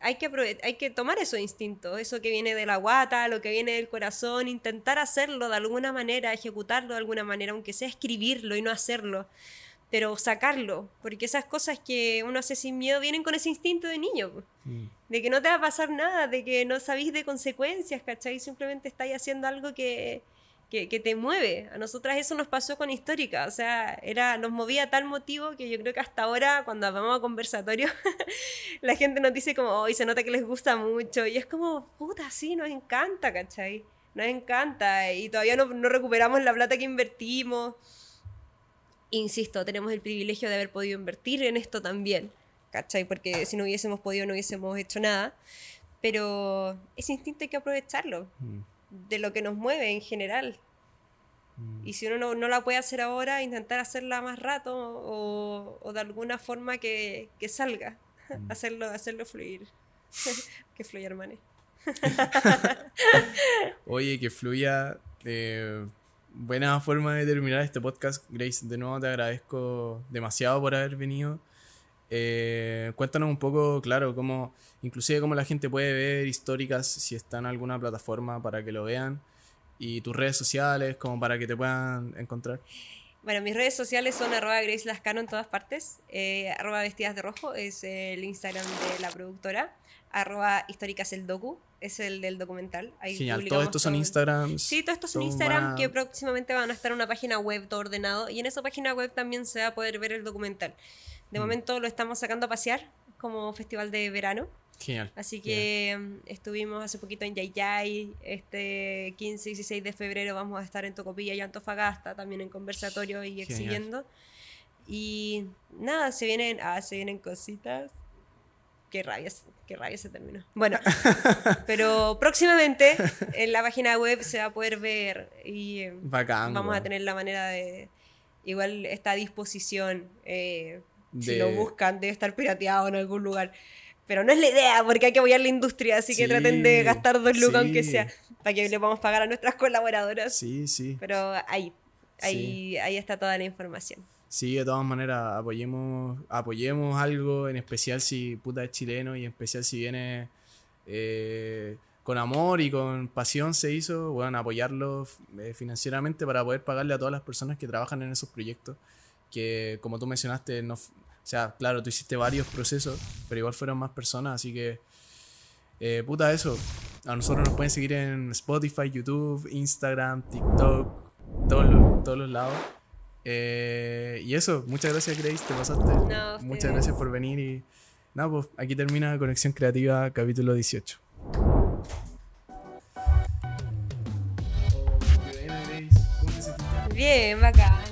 hay que, hay que tomar esos instintos, eso que viene de la guata, lo que viene del corazón, intentar hacerlo de alguna manera, ejecutarlo de alguna manera, aunque sea escribirlo y no hacerlo, pero sacarlo, porque esas cosas que uno hace sin miedo vienen con ese instinto de niño, de que no te va a pasar nada, de que no sabéis de consecuencias, ¿cachai? Simplemente estáis haciendo algo que, que, que te mueve. A nosotras eso nos pasó con Histórica, o sea, era, nos movía tal motivo que yo creo que hasta ahora, cuando vamos a conversatorio, la gente nos dice como, hoy se nota que les gusta mucho, y es como, puta, sí, nos encanta, ¿cachai? Nos encanta, y todavía no, no recuperamos la plata que invertimos. Insisto, tenemos el privilegio de haber podido invertir en esto también, ¿cachai? Porque si no hubiésemos podido no hubiésemos hecho nada. Pero ese instinto hay que aprovecharlo, Mm, de lo que nos mueve en general. mm. Y si uno no, no la puede hacer ahora, intentar hacerla más rato o, o de alguna forma que, que salga, Mm. hacerlo, hacerlo fluir. que fluya, hermane. Oye, que fluya. eh, buena forma de terminar este podcast, Grace. De nuevo te agradezco demasiado por haber venido. Eh, cuéntanos un poco, claro, cómo, inclusive cómo la gente puede ver históricas si está en alguna plataforma para que lo vean. Y tus redes sociales, como para que te puedan encontrar. Bueno, mis redes sociales son arroba Grace Lascano en todas partes. eh, arroba vestidas de rojo es el Instagram de la productora. Arroba históricas el docu es el del documental. Ahí Genial. Todos estos son todo. Instagrams. Sí, todo esto es un son Instagram que próximamente van a estar en una página web todo ordenado y en esa página web también se va a poder ver el documental. De Mm. momento lo estamos sacando a pasear como festival de verano, Genial. así que mm, estuvimos hace poquito en Yayay, este 15 y 16 de febrero vamos a estar en Tocopilla y Antofagasta, también en conversatorio y Genial. exhibiendo. Y nada, se vienen, ah, se vienen cositas. Qué rabia, qué rabia se terminó. Bueno, pero próximamente en la página web se va a poder ver y eh, Bacán. vamos a tener la manera de. Igual está a disposición. eh, Si De- lo buscan, debe estar pirateado en algún lugar. Pero no es la idea, porque hay que apoyar la industria, así que traten de gastar dos lucas, sí. aunque sea, para que le podamos pagar a nuestras colaboradoras. Sí, sí. Pero ahí, ahí, ahí está toda la información. Sí, de todas maneras, apoyemos, apoyemos algo, en especial si puta es chileno y en especial si viene eh, con amor y con pasión se hizo, bueno, apoyarlo eh, financieramente para poder pagarle a todas las personas que trabajan en esos proyectos, que como tú mencionaste, no, sea, claro, tú hiciste varios procesos, pero igual fueron más personas, así que, eh, puta, eso, a nosotros nos pueden seguir en Spotify, YouTube, Instagram, TikTok, todos los, todos los lados. Eh, y eso, muchas gracias Grace, te pasaste. No, muchas gracias por venir y nada, pues aquí termina Conexión Creativa capítulo 18. Bien, bacán.